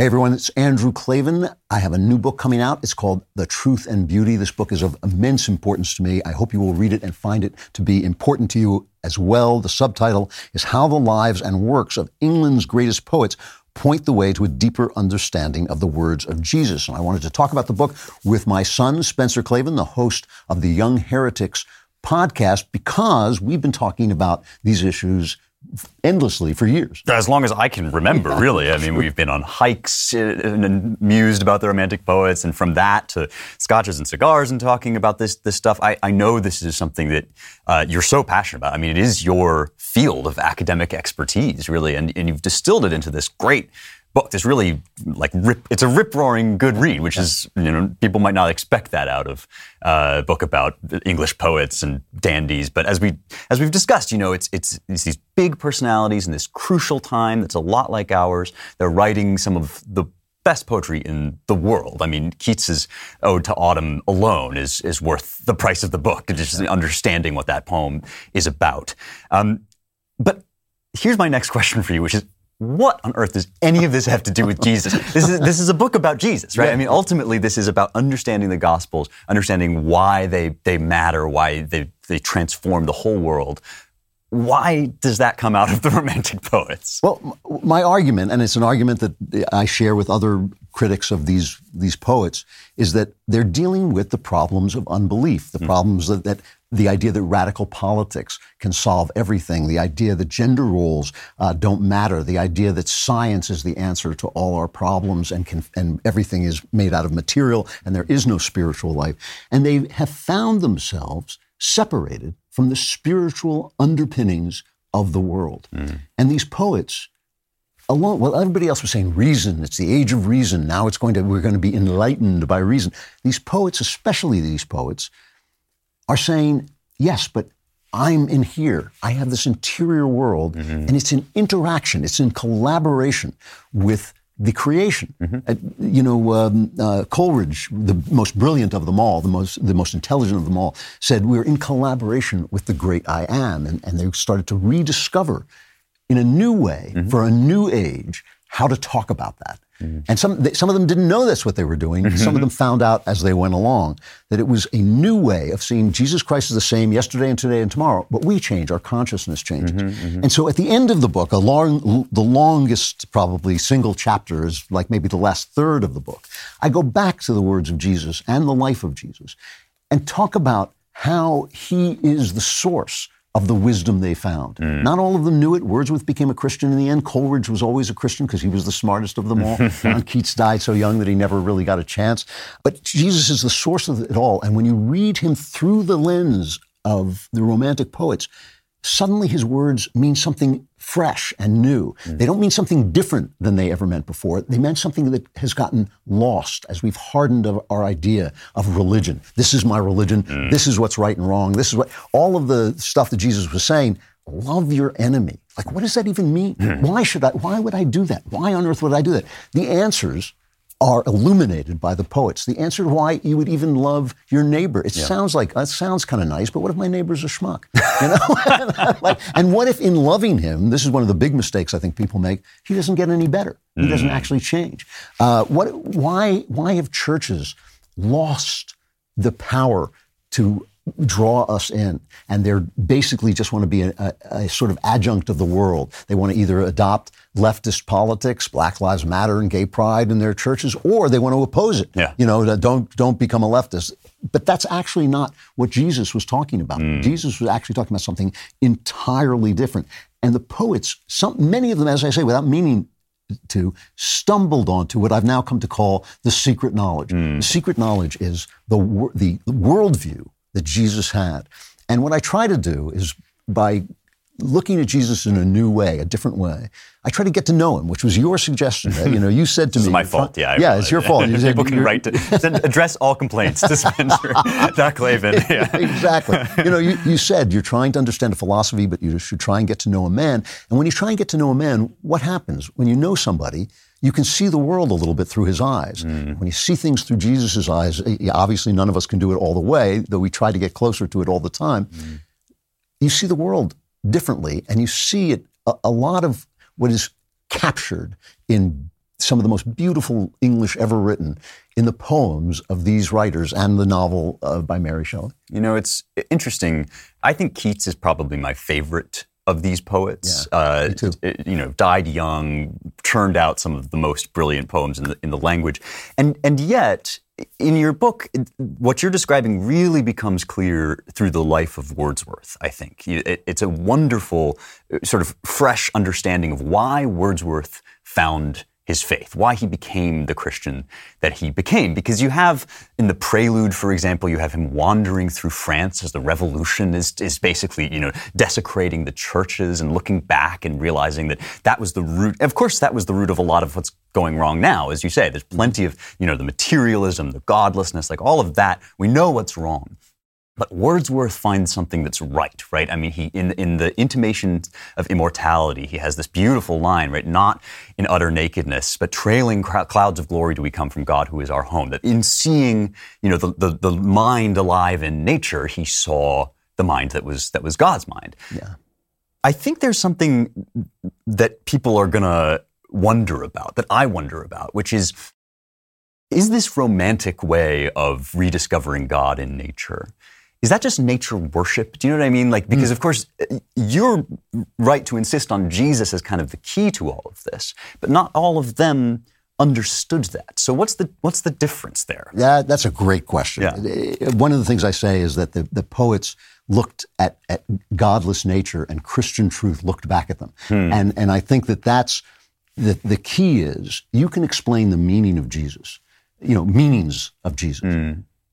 Hey everyone, it's Andrew Klavan. I have a new book coming out. It's called The Truth and Beauty. This book is of immense importance to me. I hope you will read it and find it to be important to you as well. The subtitle is How the Lives and Works of England's Greatest Poets point the way to a deeper understanding of the words of Jesus. And I wanted to talk about the book with my son, Spencer Klavan, the host of the Young Heretics podcast, because we've been talking about these issues endlessly for years. As long as I can remember, really. I mean, we've been on hikes uh, and mused about the Romantic poets, and from that to scotches and cigars and talking about this this stuff. I, I know this is something that uh, you're so passionate about. I mean, it is your field of academic expertise, really, and, and you've distilled it into this great book. This really like rip, it's a rip roaring good read, which is you know people might not expect that out of uh, a book about English poets and dandies. But as we as we've discussed, you know, it's, it's it's these big personalities in this crucial time that's a lot like ours. They're writing some of the best poetry in the world. I mean, Keats's Ode to Autumn alone is is worth the price of the book. Just understanding what that poem is about. Um, but here's my next question for you, which is what on earth does any of this have to do with Jesus? This is this is a book about Jesus, right? Yeah. I mean, ultimately, this is about understanding the Gospels, understanding why they they matter, why they they transform the whole world. Why does that come out of the Romantic poets? Well, my argument, and it's an argument that I share with other critics of these these poets, is that they're dealing with the problems of unbelief, the mm. problems that, that the idea that radical politics can solve everything, the idea that gender roles uh, don't matter, the idea that science is the answer to all our problems and, can, and everything is made out of material and there is no spiritual life. And they have found themselves separated from the spiritual underpinnings of the world. Mm. And these poets, along, well, everybody else was saying reason, it's the age of reason. Now it's going to, we're going to be enlightened by reason. These poets, especially these poets, are saying, yes, but I'm in here. I have this interior world, mm-hmm. and it's in interaction, it's in collaboration with the creation. Mm-hmm. Uh, you know, um, uh, Coleridge, the most brilliant of them all, the most the most intelligent of them all, said we're in collaboration with the great I am, and, and they started to rediscover, in a new way, mm-hmm. for a new age, how to talk about that. Mm. And some, they, some of them didn't know that's what they were doing. Mm-hmm. Some of them found out as they went along that it was a new way of seeing Jesus Christ is the same yesterday and today and tomorrow, but we change, our consciousness changes. Mm-hmm, mm-hmm. And so at the end of the book, a long, the longest probably single chapter is like maybe the last third of the book. I go back to the words of Jesus and the life of Jesus and talk about how he is the source of the wisdom they found. Mm. Not all of them knew it. Wordsworth became a Christian in the end. Coleridge was always a Christian because he was the smartest of them all. John Keats died so young that he never really got a chance. But Jesus is the source of it all. And when you read him through the lens of the Romantic poets, suddenly his words mean something fresh and new. Mm. They don't mean something different than they ever meant before. They meant something that has gotten lost as we've hardened our idea of religion. This is my religion. Mm. This is what's right and wrong. This is what all of the stuff that Jesus was saying. Love your enemy. Like, what does that even mean? Mm. Why should I? Why would I do that? Why on earth would I do that? The answers are illuminated by the poets. The answer to why you would even love your neighbor. It yeah. sounds like that sounds kind of nice, but what if my neighbor's a schmuck? You know, like, and what if in loving him, this is one of the big mistakes I think people make. He doesn't get any better. He mm. doesn't actually change. Uh, what? Why? Why have churches lost the power to draw us in. And they're basically just want to be a, a, a, sort of adjunct of the world. They want to either adopt leftist politics, Black Lives Matter and gay pride in their churches, or they want to oppose it. Yeah. You know, don't, don't become a leftist. But that's actually not what Jesus was talking about. Mm. Jesus was actually talking about something entirely different. And the poets, some, many of them, as I say, without meaning to stumbled onto what I've now come to call the secret knowledge. Mm. The secret knowledge is the the worldview that Jesus had. And what I try to do is by looking at Jesus in a new way, a different way. I try to get to know him, which was your suggestion. You know, you said to me, "It's my fault." Yeah, yeah, it's your fault. You said, People can write to send, address all complaints to Spencer. Doc. Yeah. exactly. You know, you, you said you're trying to understand a philosophy, but you should try and get to know a man. And when you try and get to know a man, what happens when you know somebody? you can see the world a little bit through his eyes. Mm. When you see things through Jesus' eyes, eh, obviously none of us can do it all the way, though we try to get closer to it all the time. Mm. You see the world differently, and you see it a, a lot of what is captured in some of the most beautiful English ever written in the poems of these writers and the novel uh, by Mary Shelley. You know, it's interesting. I think Keats is probably my favorite of these poets. Yeah, uh. You know, died young, churned out some of the most brilliant poems in the, in the language, and and yet in your book, what you're describing really becomes clear through the life of Wordsworth, I think. It's a wonderful, uh, sort of fresh understanding of why Wordsworth found his faith, why he became the Christian that he became. Because you have, in the prelude, for example, you have him wandering through France as the revolution is, is basically, you know, desecrating the churches and looking back and realizing that that was the root. Of course, that was the root of a lot of what's going wrong now. As you say, there's plenty of, you know, the materialism, the godlessness, like all of that. We know what's wrong. But Wordsworth finds something that's right, right? I mean, he in in the intimation of immortality, he has this beautiful line, right? Not in utter nakedness, but trailing clouds of glory do we come from God, who is our home. That in seeing, you know, the, the, the mind alive in nature, he saw the mind that was that was God's mind. Yeah. I think there's something that people are gonna wonder about, that I wonder about, which is is this romantic way of rediscovering God in nature? is that just nature worship? Do you know what I mean? Like, because mm. of course, you're right to insist on Jesus as kind of the key to all of this, but not all of them understood that. So what's the what's the difference there? Yeah, that's a great question. Yeah. One of the things I say is that the, the poets looked at, at godless nature and Christian truth looked back at them. Hmm. And and I think that that's the, the key is you can explain the meaning of Jesus, you know, meanings of Jesus.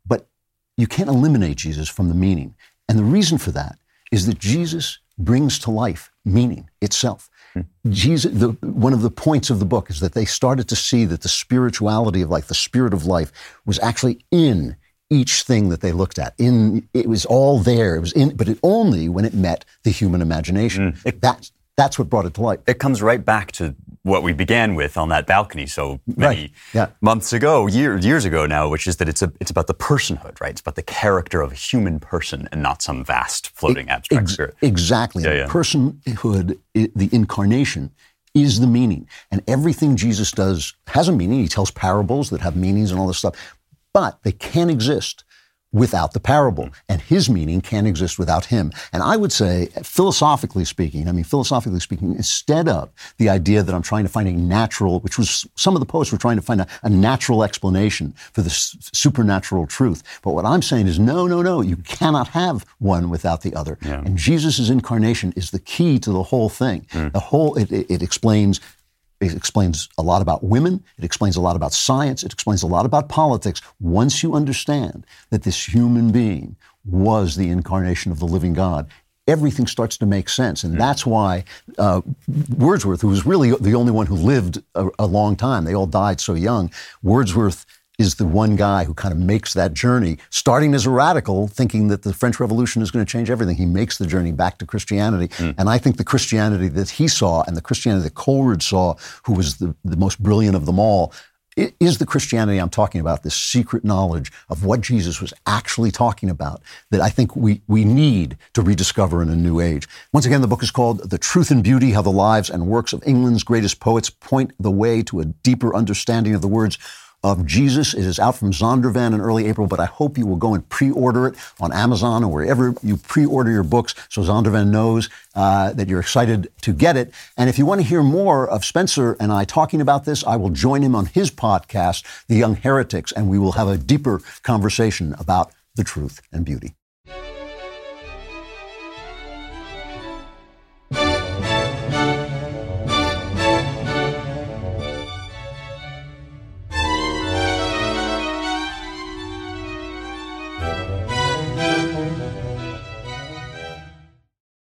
but you can't eliminate Jesus from the meaning. And the reason for that is that Jesus brings to life meaning itself. Hmm. Jesus, the, one of the points of the book is that they started to see that the spirituality of life, the spirit of life, was actually in each thing that they looked at. In it was all there. It was in, but it only when it met the human imagination. Mm. It, that, that's what brought it to life. It comes right back to what we began with on that balcony so many right. yeah. months ago, year, years ago now, which is that it's a, it's about the personhood, right? It's about the character of a human person and not some vast floating abstract ex- spirit. Exactly. Yeah, yeah. Personhood, the incarnation, is the meaning, and everything Jesus does has a meaning. He tells parables that have meanings and all this stuff, but they can't exist without the parable. And his meaning can't exist without him. And I would say, philosophically speaking, I mean, philosophically speaking, instead of the idea that I'm trying to find a natural, which was some of the poets were trying to find a, a natural explanation for this supernatural truth. But what I'm saying is, no, no, no, you cannot have one without the other. Yeah. And Jesus' incarnation is the key to the whole thing. Mm. The whole, it, it, it explains it explains a lot about women. It explains a lot about science. It explains a lot about politics. Once you understand that this human being was the incarnation of the living God, everything starts to make sense. And that's why uh, Wordsworth, who was really the only one who lived a, a long time, they all died so young, Wordsworth is the one guy who kind of makes that journey, starting as a radical, thinking that the French Revolution is going to change everything. He makes the journey back to Christianity. Mm. And I think the Christianity that he saw and the Christianity that Coleridge saw, who was the, the most brilliant of them all, is the Christianity I'm talking about, this secret knowledge of what Jesus was actually talking about that I think we, we need to rediscover in a new age. Once again, the book is called The Truth and Beauty How the Lives and Works of England's Greatest Poets Point the Way to a Deeper Understanding of the Words of Jesus. It is out from Zondervan in early April, but I hope you will go and pre-order it on Amazon or wherever you pre-order your books so Zondervan knows uh, that you're excited to get it. And if you want to hear more of Spencer and I talking about this, I will join him on his podcast, The Young Heretics, and we will have a deeper conversation about the truth and beauty.